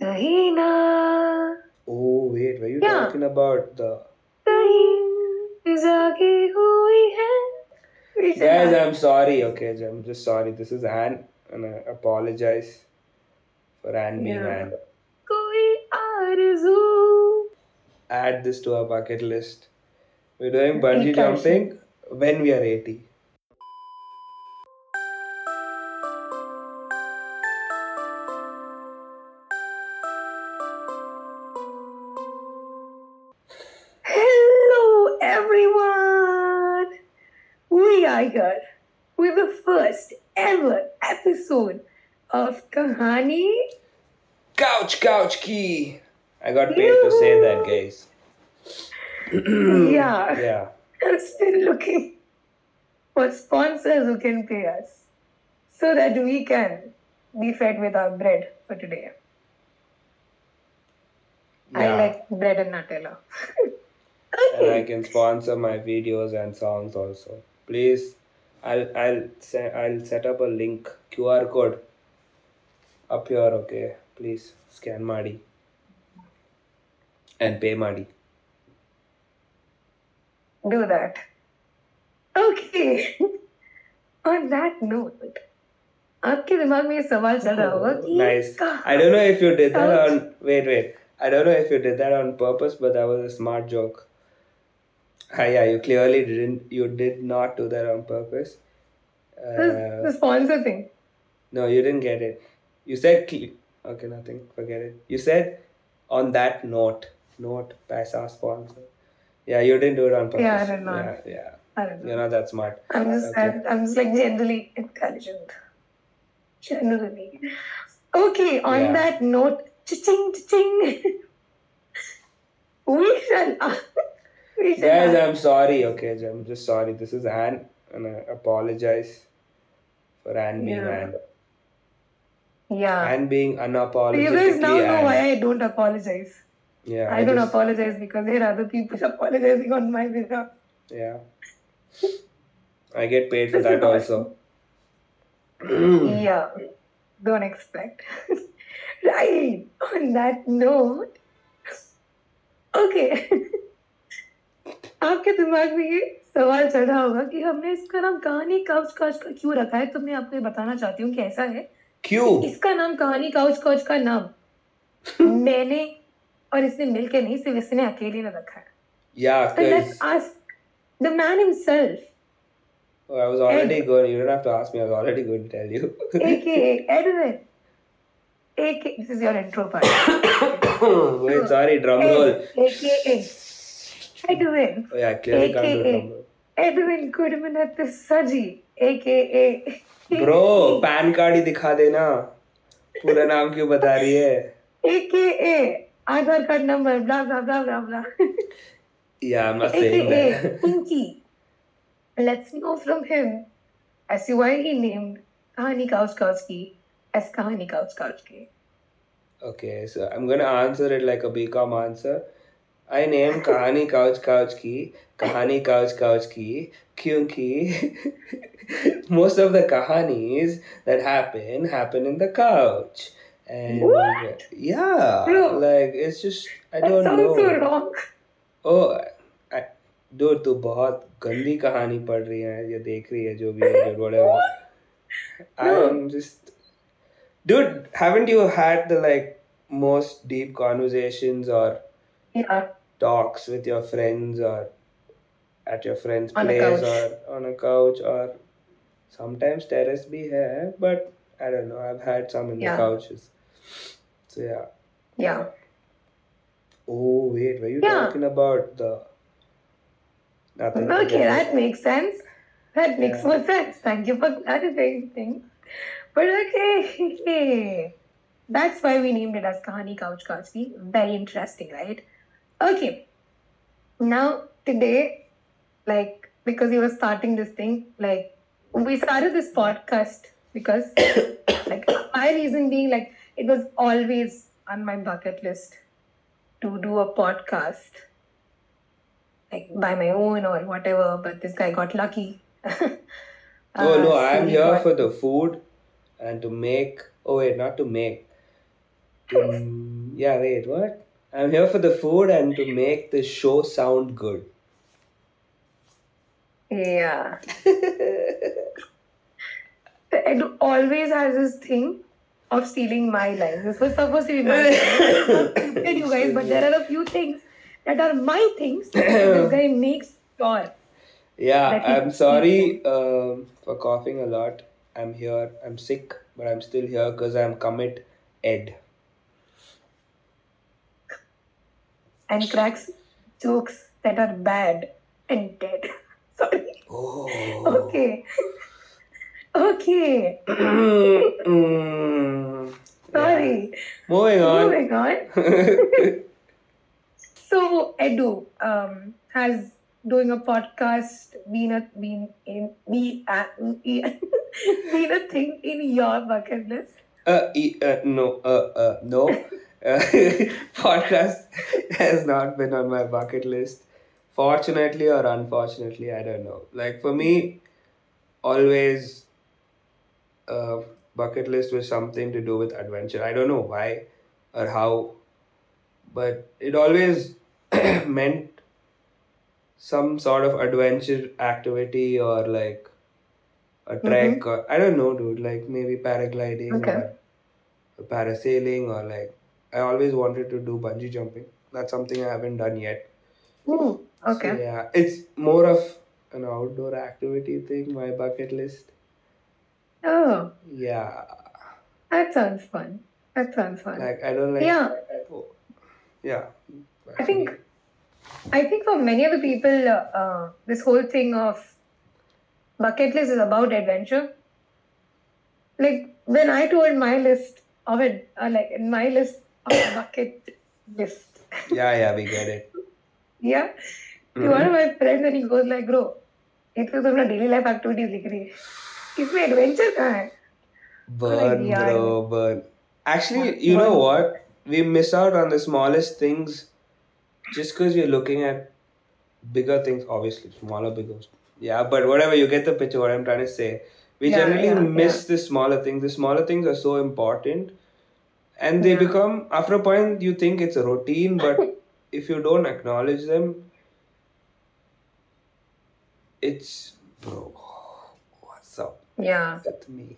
Kahina, Oh, wait, were you Yeah. talking about the. kahin jagi hui hai. We should Guys, I'm sorry, okay? I'm just sorry. This is Anne, and I apologize for Anne being Yeah. Anne. Add this to our bucket list. We're doing bungee jumping when we are 80. Kahani. Couch, couch Ki! I got paid to say that, guys. yeah, Yeah. I'm still looking for sponsors who can pay us so that we can be fed with our bread for today. I like bread and Nutella. and I can sponsor my videos and songs also. Please, I'll I'll se- I'll set up a link QR code up here. Okay, please scan Madi and pay Madi. do that. Okay. On that note, आपके दिमाग में ये सवाल चल रहा होगा कि Nice. कहाँ- I don't know if you did that Couch. on. Wait, wait. I don't know if you did that on purpose, but that was a smart joke. Ah, yeah, you clearly didn't. You did not do that on purpose. the, Uh, the sponsor thing. No, you didn't get it. You said okay, nothing. Forget it. You said on that note, note paisa sponsor. Yeah, you didn't do it on purpose. Yeah, I did not. Yeah, yeah. I don't know. You're not that smart. I'm just Okay. I'm, just like generally intelligent. Generally. Okay, on Yeah. that note, ching ching. we shall uh, we shall Guys, I'm sorry. Okay, I'm just sorry. This is Anne, and I apologize for Anne being Yeah. Anne. Yeah. Anne being You guys now know why I don't apologize. Yeah, I, I don't just- apologize because there are other people apologizing on my behalf. Yeah. I get paid for that also. yeah, don't expect. right, on that note, okay. आपके दिमाग में ये सवाल रहा होगा कि हमने इसका नाम कहानी काउच काउच का क्यों रखा है तो मैं आपको बताना चाहती हूँ कि ऐसा है क्यों? इसका नाम कहानी काउच काउच का नाम मैंने और इसने मिलके नहीं सिर्फ़ इसने अकेले ने रखा है because ask the man himself, oh, I was already going. You don't have to ask me. I was already going to tell you. aka Edwin. aka this is your intro part. Wait, sorry, drum roll. aka Edwin. Oh yeah, clearly AKA, can't do AKA. drum roll. Edwin Goodmanat Saji, aka bro PAN card ही दिखा देना पूरा नाम क्यों बता रही है AKA Aadhaar card number blah blah blah blah blah yeah I am not saying that Pinky let's know from him as you were named Kahani Kauskowski as Kahani Kauskowski. Okay, so I'm gonna answer it like a BCom answer. I named कहानी couch couch की कहानी couch couch की क्योंकि most of the kahanis that happen happen in the couch. And What? yeah, Bro. like it's just I That don't sounds know. so wrong. Oh, I, dude, तू बहुत गंदी कहानी पढ़ रही है ये देख रही है जो भी है जो whatever. I'm just, dude. Haven't you had the like most deep conversations or Yeah. talks with your friends or at your friend's On place or on a couch or sometimes terrace be here but I don't know. I've had some in Yeah. the couches. So yeah. Yeah. Oh wait, were you Yeah. talking about the? Nothing. Okay, that makes sense. That makes Yeah. more sense. Thank you for clarifying things. But okay, that's why we named it as Kahani Couch Couch. Very interesting, right? Okay. Now today, like because you were starting this thing, like we started this podcast because, like, my reason being like it was always on my bucket list to do a podcast like by my own or whatever, but this guy got lucky. Oh Uh, no, I'm he here got- for the food and to make. Oh wait, not to make. To Yeah, wait, what? I'm here for the food and to make the show sound good. Yeah. Ed always has this thing of stealing my lines. This was supposed to be my line. You guys, but there are a few things that are my things. that this guy makes sure. Yeah, I'm sorry um, for coughing a lot. I'm here. I'm sick, but I'm still here because I'm commit Ed. And cracks jokes that are bad and dead. Sorry. Oh. Okay. Okay. Mm, Sorry. Moving on. Moving on. So Edu um, has doing a podcast been a been in be a, been a thing in your bucket list. Uh, e- uh, no, uh, uh, no. Uh, podcast has not been on my bucket list. Fortunately or unfortunately, I don't know. Like for me, always, uh, bucket list was something to do with adventure. I don't know why or how, but it always meant some sort of adventure activity or like a trek or I don't know, dude. Like maybe paragliding Okay. or parasailing or like I always wanted to do bungee jumping. That's something I haven't done yet. Ooh, okay. So, yeah, it's more of an outdoor activity thing. My bucket list. Oh, Yeah, that sounds fun. That sounds fun. like I don't like. yeah, yeah. I think I think for many other people, uh, uh, this whole thing of bucket list is about adventure. Like when I told my list of it, uh, like in my list of bucket list, Yeah, yeah, we get it. yeah, to one of my friends, and he goes like, "Bro, ये तो तुमने daily life activities लिख रही है इसमें adventure कहाँ है Burn, yeah, bro, burn. Actually, you know Burn. what? We miss out on the smallest things just because we're looking at bigger things. Obviously, smaller, bigger. Yeah, but whatever, you get the picture. What I'm trying to say. We Yeah, generally yeah, miss the smaller things. The smaller things are so important, and they Yeah. become after a point you think it's a routine, but if you don't acknowledge them, it's bro. What's up Yeah, with me?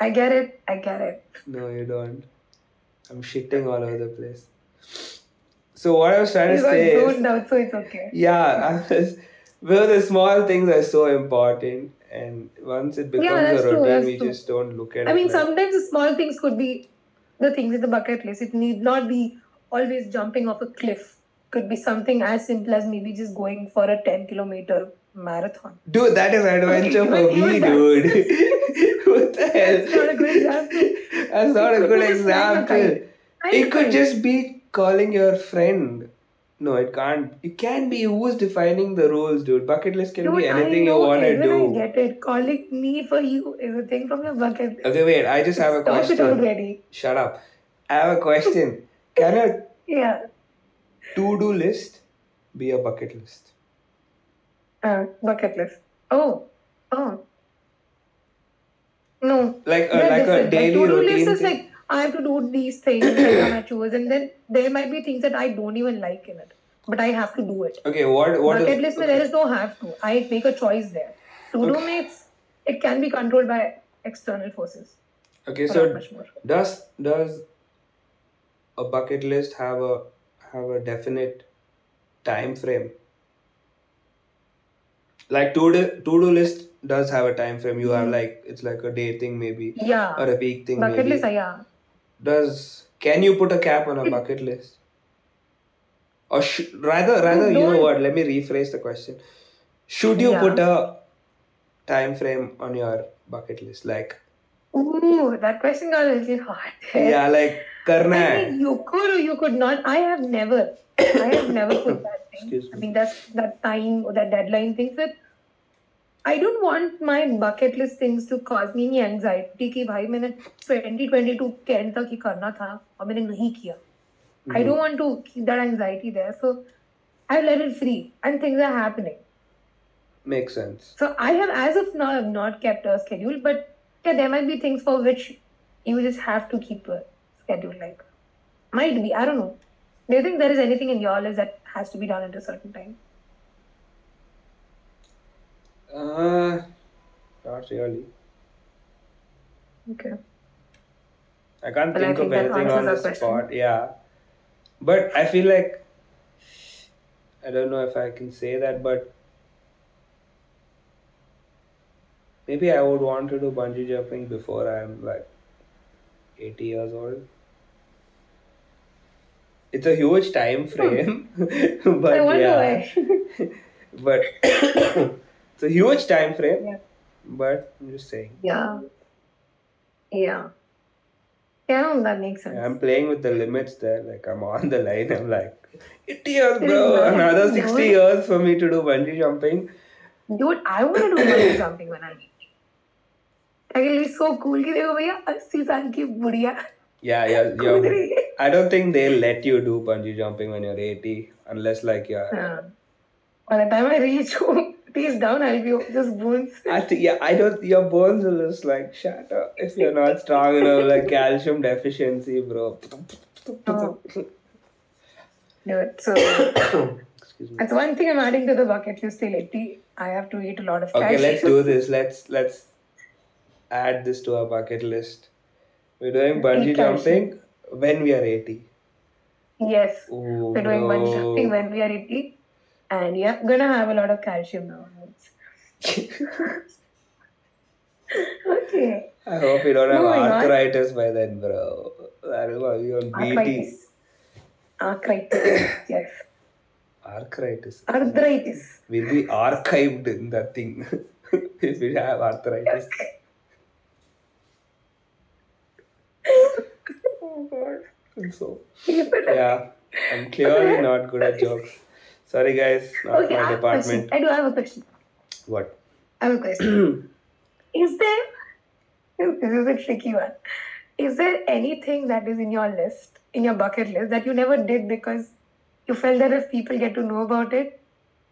I get it. I get it. No, you don't. I'm shitting all over the place. So what I was trying You to say is, out, so it's okay. yeah, was, well, the small things are so important, and once it becomes that's a routine, we true. just don't look at it. I it. mean, like- sometimes the small things could be the things in the bucket list. It need not be always jumping off a cliff. Could be something as simple as maybe just going for a 10 kilometer marathon. Dude, that is adventure Okay, for me, dude. what the hell? That's not a good example. That's not a good could be friend example. It could just be calling your friend. No, it can't. It can be who's defining the rules, dude. Bucket list can Dude, be anything you want to do. I get it. Calling me for you is a thing from your bucket list. Okay, wait. I just have a Stop it question. already. Shut up. I have a question. Can a Yeah. to-do list be a bucket list? Uh, bucket list. Oh. Oh. No. Like a They're like a daily to-do routine list is thing? like I have to do these things that I choose, and then there might be things that I don't even like in it, but I have to do it. Okay, what what Bucket list, mein there is no have to. I make a choice there. To do Okay. makes it can be controlled by external forces. Okay, so not much more. does does a bucket list have a have a definite time frame? Like to do to do list does have a time frame. You have hmm. like it's like a day thing maybe Yeah. or a week thing Bucket maybe. list, yeah. Does can you put a cap on a bucket list? Or sh- rather, rather, you know what? Let me rephrase the question. Should you Yeah. put a time frame on your bucket list? Like, Ooh, that question got a little hard. yeah, like karna I mean, you could or you could not. I have never, I have never put that thing. Excuse me. I mean, that's that time or that deadline thing. That I don't want my bucket list things to cause me any anxiety कि भाई मैंने 2022 के end तक ही करना था और मैंने नहीं किया. I Mm-hmm. don't want to keep that anxiety there. So I let it free and things are happening. Makes sense. So I have, as of now, have not kept a schedule, but yeah, there might be things for which you just have to keep a schedule. Like Might be. I don't know. Do you think there is anything in your list that has to be done at a certain time? Uh, not really. Okay. I can't Well, I think think of anything on the answers our question. spot. Yeah. But I feel like I don't know if I can say that, but maybe I would want to do bungee jumping before I'm like 80 years old. It's a huge time frame, but yeah, but it's a huge time frame yeah. but i'm just saying yeah yeah yeah, that makes sense. I'm playing with the limits there. Like, I'm on the line. I'm like, 80 years, bro. Another 60 no. years for me to do bungee jumping. Dude, I want to do bungee jumping when I'm 80. Like, it's so cool. Ki dekho, bhaiya, 80 saal ki budiya. Yeah, yeah. yeah. I don't think they'll let you do bungee jumping when you're 80 unless, like, you're. Yeah. By the time I reach home face down, I'll be just bones. I think yeah, I don't. Your bones will just like shatter if you're not strong enough. Like calcium deficiency, bro. Oh. Dude, so Excuse me. that's one thing I'm adding to the bucket list 80. I have to eat a lot of Okay, let's do this. Let's let's add this to our bucket list. We're doing bungee Eat calcium. jumping when we are 80. Yes, Ooh, we're doing bungee jumping when we are 80. And yeah, gonna have a lot of calcium now. Okay. I hope you don't have Moving on. arthritis by then, bro. That is why you're on BT. Arthritis. Arthritis. yes. Arthritis. Arthritis. We'll be archived in that thing if we have arthritis. Oh god. So yeah, I'm clearly not good at jokes. Sorry guys, not Okay, my a question. department. I do have a question. What? I have a question. is there this is a tricky one. Is there anything that is in your list, in your bucket list, that you never did because you felt that if people get to know about it,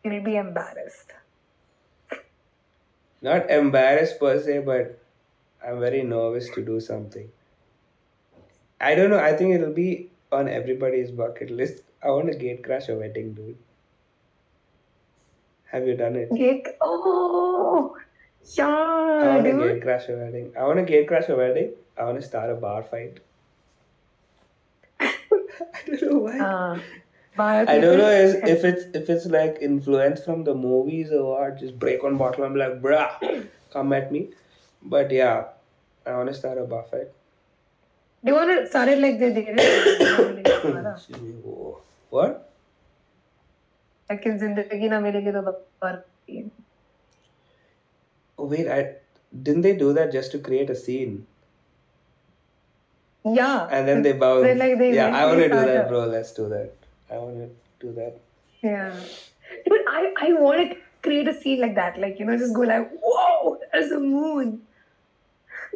you'll be embarrassed? Not embarrassed per se, but I'm very nervous to do something. I don't know. I think it'll be on everybody's bucket list. I want to gate crash a wedding, dude. Have you done it? Like, oh, yeah, I want to dude. gate crash a wedding. I want to gate crash a wedding. I want to start a bar fight. I don't know why. Uh, I don't know if, if it's if it's like influence from the movies or what. Just break one bottle and be like, bruh, come at me. But yeah, I want to start a bar fight. Do you want to start it like they did it? What? Zindagi Na Milegi To Bar- Oh wait, I didn't they do that just to create a scene? Yeah. And then they. Then, like, they yeah, I want to do that, bro. Let's do that. I want to do that. Yeah. But I, I want to create a scene like that. Like, you know, just go like, whoa, there's a moon.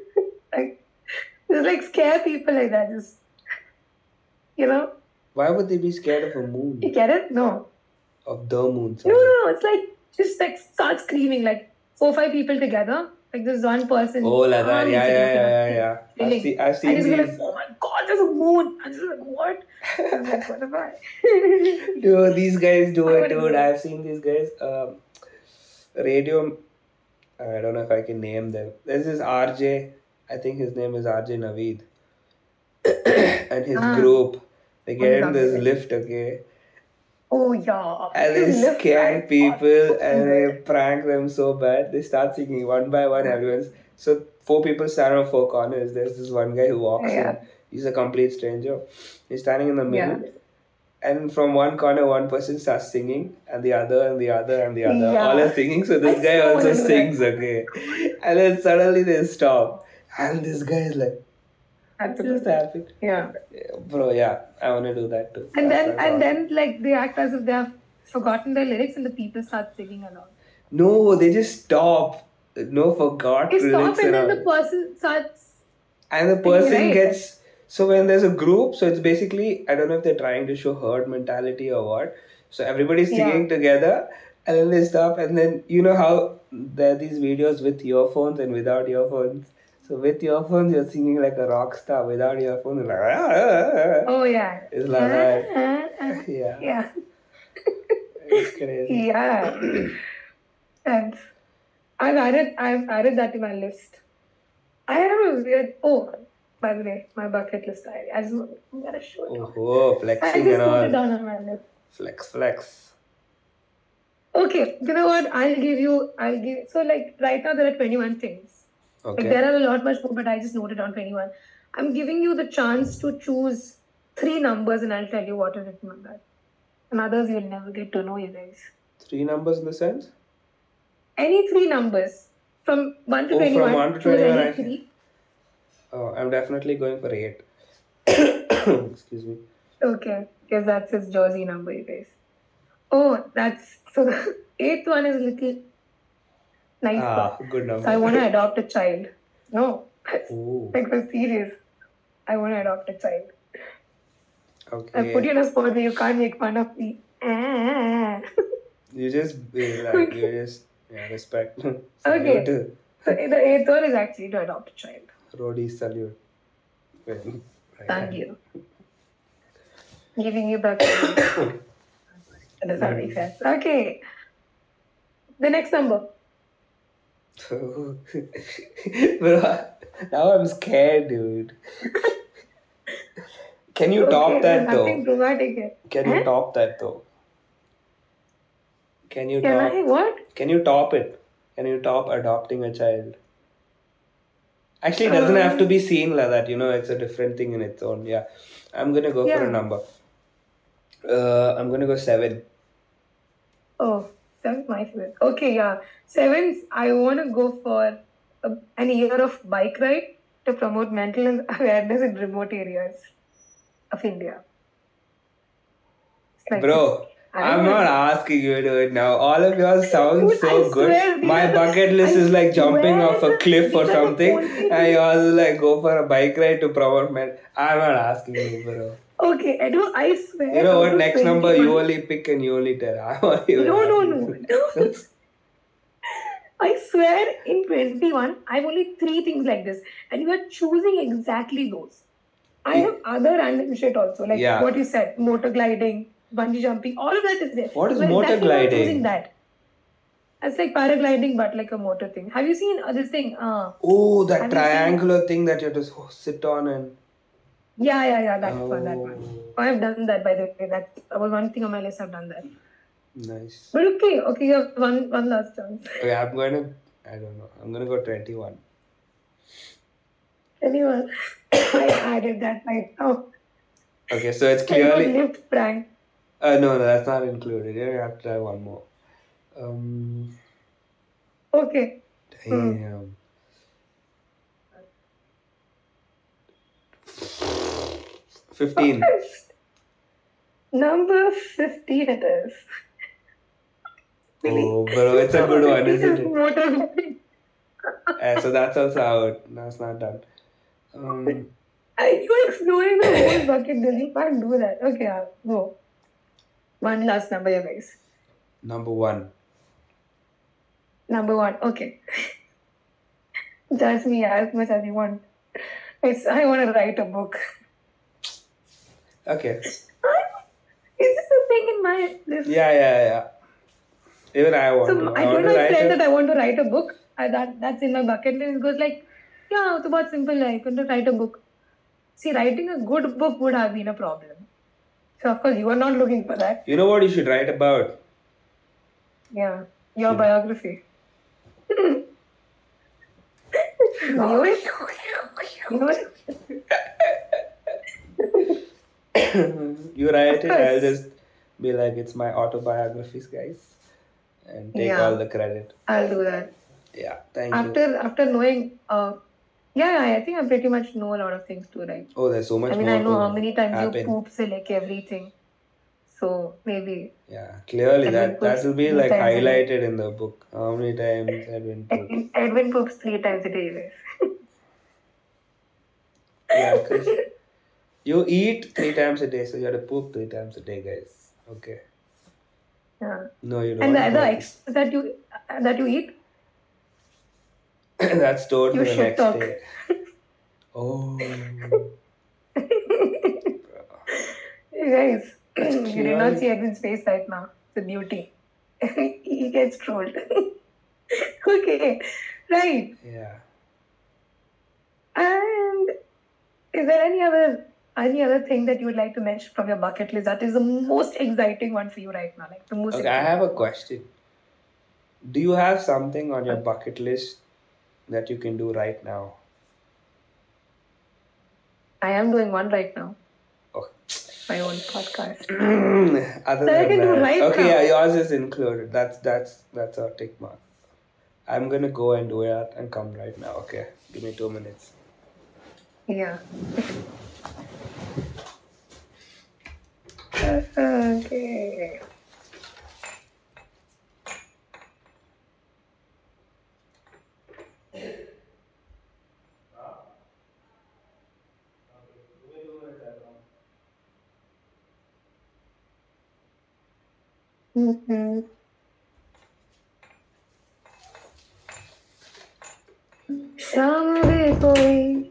like, just like scare people like that. Just, you know, Why would they be scared of a moon? you get it? No. Of the moon? No, sorry. no, no. It's like, just like start screaming, like four, five people together. Like, this one person. Oh, like that. Yeah, yeah, yeah, yeah, yeah. I've seen, I've And seen just go like, oh my god, there's a moon. I'm just like, what? I'm like, what am I? Dude, these guys do it, dude. I've seen these guys. Um, radio. I don't know if I can name them. There's this RJ. I think his name is RJ Naved. and his Ah. group. They get in this lift, okay? Oh, yeah. And they scare people and they prank them so bad. They start singing one by one. Everyone's so four people stand on four corners. There's this one guy who walks Yeah. in. He's a complete stranger. He's standing in the middle. Yeah. And from one corner, one person starts singing, and the other, and the other, and the other. Yeah. All are singing. So this I guy also sings, okay? And then suddenly they stop. And this guy is like, That's a what just good happened? Yeah. Yeah, Bro, yeah, I want to do that too. And That's then and then like they act as if they have forgotten their lyrics and the people start singing along. No, they just stop. No, forgot They stop lyrics and then the person starts And the person right. gets so when there's a group, so it's basically I don't know if they're trying to show herd mentality or what. So everybody's Yeah. singing together, and then they stop, and then you know how there are these videos with earphones and without earphones. So with earphones, you're singing like a rock star. Without earphones, you're like, "Ah, ah, ah, ah." Oh yeah. it's like that. Yeah, Yeah. it's crazy. Yeah. and I've added I've added that to my list. I have a weird oh by the way, my bucket list diary. I just I'm gonna show it. off. Oh, I just and put it down on my list. Flex, flex. Okay, you know what? I'll give you I'll give so like right now there are 21 things. Like Okay. there are a lot much more, but I just noted down 21. I'm giving you the chance to choose three numbers and I'll tell you what is written on that. And others you'll never get to know you guys. Three numbers in the sense? Any three numbers from 1 to Oh, from 21. 1 to 21, any I can- three. Oh, I'm definitely going for eight. Excuse me. Okay, because that's his jersey number, you guys. Oh, that's so the eighth one is little nicer. Ah, good number. so I want to adopt a child. No, Ooh, like for serious. I want to adopt a child. Okay. I put you in a spot where you can't make fun of me. You just be like, you just, yeah, respect. Okay. So the eighth one is actually to adopt a child. Rodi salute. Thank you. Giving you back. Does that make sense? Okay. The next number. Bro, now I'm scared, dude. Can you top that though? dramatic here. Can you top that though? Can you Can top? I? What? Can you top it? Can you top adopting a child? Actually, it doesn't have to Um, be seen like that. You know, it's a different thing in its own. Yeah, I'm gonna go for Yeah. a number. Uh, I'm gonna go seven. Oh, seventh my favorite. Okay, yeah. Seventh, I want to go for a, an year of bike ride to promote mental awareness in remote areas of India. Like- Bro, I'm know. asking you to do it now. All of yours sound so good. My bucket list I is like jumping off a cliff or these are the something, and yours is like go for a bike ride to promote men. I'm not asking you, bro. Okay, I do. I swear. You know what? Next number you only pick and you only tell. I'm not even No, no, no, no. I swear in 21, I have only three things like this, and you are choosing exactly those. I have other random shit also, like Yeah. what you said motor gliding, bungee jumping, all of that is there. What is are motor exactly gliding? Choosing that. It's like paragliding, but like a motor thing. Have you seen uh, this thing? Uh, Oh, that triangular thing that you have to sit on and. Yeah, yeah, yeah, that one, that one. Oh, I have done that by the way. That was one thing on my list. I've done that. nice. But okay, okay, you have one, one last chance. Okay, I'm going to. I don't know. I'm going to go 21. Anyway, I added that right now. Okay, so it's clearly. lift prank. Uh, no, no, that's not included. You have to try one more. Um, Okay. damn. Fifteen. Number 15 it is. Oh, bro, it's a good one, isn't it? Uh, so that's also out. No, not done. Um, I, you're exploring the whole bucket list. You can't do that. Okay, uh, go. One last number, you guys. number one. Number one. Okay. Judge me as much as you want. It's, I want to write a book. Okay. Is this a thing in my list? Yeah, yeah, yeah. Even I want So to. I I told to my friend a- that I want to write a book. I, that that's in my bucket list. It goes like, yeah, it's about simple. I want to write a book. See, writing a good book would have been a problem. So of course you are not looking for that. You know what you should write about? Yeah, your Hmm. biography. you, know you, you write it, I'll just be like, it's my autobiographies, guys. And take Yeah. all the credit. I'll do that. Yeah, thank you. After after knowing, uh, yeah, I think I pretty much know a lot of things too, right? Oh, there's so much I mean, I know how many times you happen. poop, say like everything. So maybe Yeah, clearly Edwin that that will be like times a day. highlighted in the book. How many times Edwin pooped? Edwin, poops three times a day, you guys. Yeah, you eat three times a day, so you have to poop three times a day, guys. Okay. Yeah. No, you don't. And the other extras that you that you eat, That's stored You for the next talk. day. Oh. You guys, oh. you did not see Edwin's face right now. It's a beauty. he gets trolled. okay, right. Yeah. And is there any other any other thing that you would like to mention from your bucket list that is the most exciting one for you right now? Like the most Okay, I have a question. Do you have something on your bucket list that you can do right now? I am doing one right now. Oh. My own podcast. Other That I than can do that, right okay, now. yeah, yours is included. That's that's that's a tick mark. I'm gonna go and do it and come right now. Okay, give me two minutes. Yeah. Okay. Mm-hmm. Some people.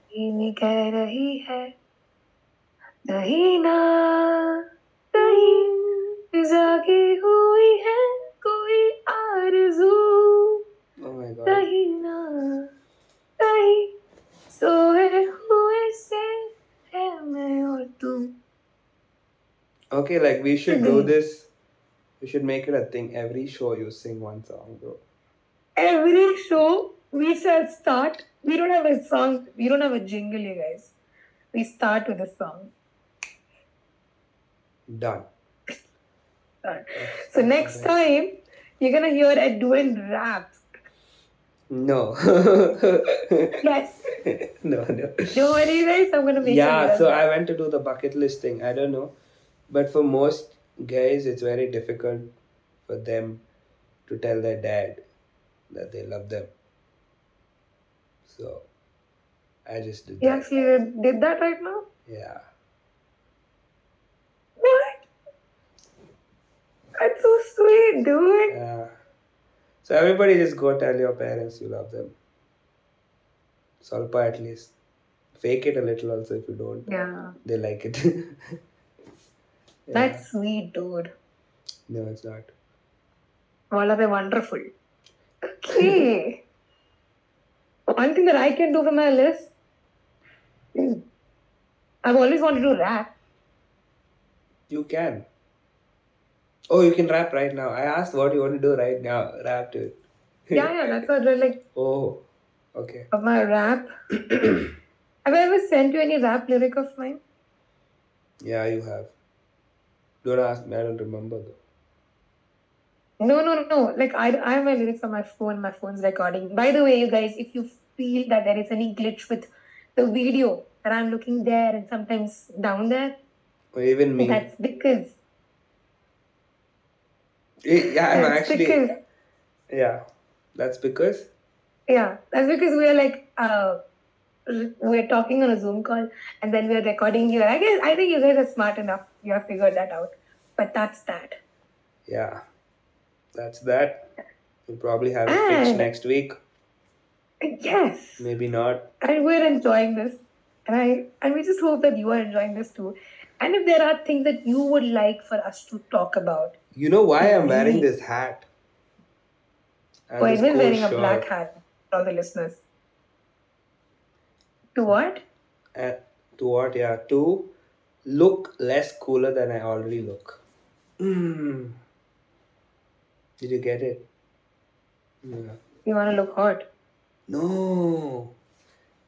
नहीं कह रही है नहीं ना कहीं जागी हुई है कोई आरज़ू Oh कहीं ना कहीं सोए हुए से है मैं और तू Okay, like we should do Mhm. this. We should make it a thing. Every show you sing one song, bro. Every show we shall start. We don't have a song. We don't have a jingle, you guys. We start with a song. Done. Done. So next time you're gonna hear Edwin rap. No. Yes. no, no. Don't worry, guys. I'm gonna make sure. yeah, so. I went to do the bucket list thing. I don't know. But for most guys, it's very difficult for them to tell their dad that they love them. So I just did You that. actually did that right now? Yeah. What? That's so sweet, dude. Yeah. So everybody just go tell your parents you love them. Salpa at least. Fake it a little also if you don't. Yeah. They like it. Yeah. That's sweet, dude. no, it's not. All are wonderful. Okay. One thing that I can do for my list. Hmm. I've always wanted to rap. You can. Oh, you can rap right now. I asked what you want to do right now. Rap to it. Yeah, yeah, that's what I like Oh, okay. of my rap. Have I ever sent you any rap lyric of mine? Yeah, you have. Don't ask me. I don't remember though. No, no, no. No. Like I, I have my lyrics on my phone. My phone's recording. By the way, you guys, if you feel that there is any glitch with the video, that I'm looking there and sometimes down there, Or even me. that's because Eh, Yeah, I'm that's actually. because Yeah, that's because. yeah, that's because we're like uh we're talking on a Zoom call and then we're recording here. I guess I think you guys are smart enough. You have figured that out. But that's that. Yeah, that's that. We'll probably have it fixed next week. Yes. Maybe not. and we're enjoying this and i and we just hope that you are enjoying this too and if there are things that you would like for us to talk about You know why I'm wearing this hat? And oh this edwin cool wearing a black hat for the listeners to what And to what? Yeah, to look less cooler than I already look. Mm. Did you get it? Yeah. you want to look hot No.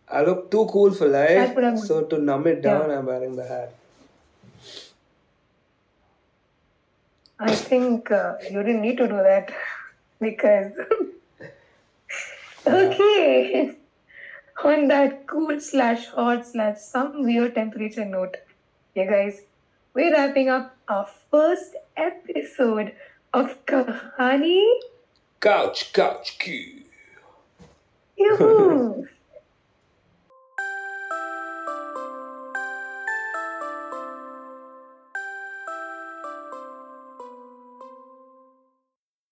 I look too cool for life. That's what I'm- So to numb it down, I'm wearing the hat. i think uh, you didn't need to do that because okay on that cool slash hot slash some weird temperature note, yeah, guys, we're wrapping up our first episode of Kahani. Couch, couch, Ki. Yoo-hoo!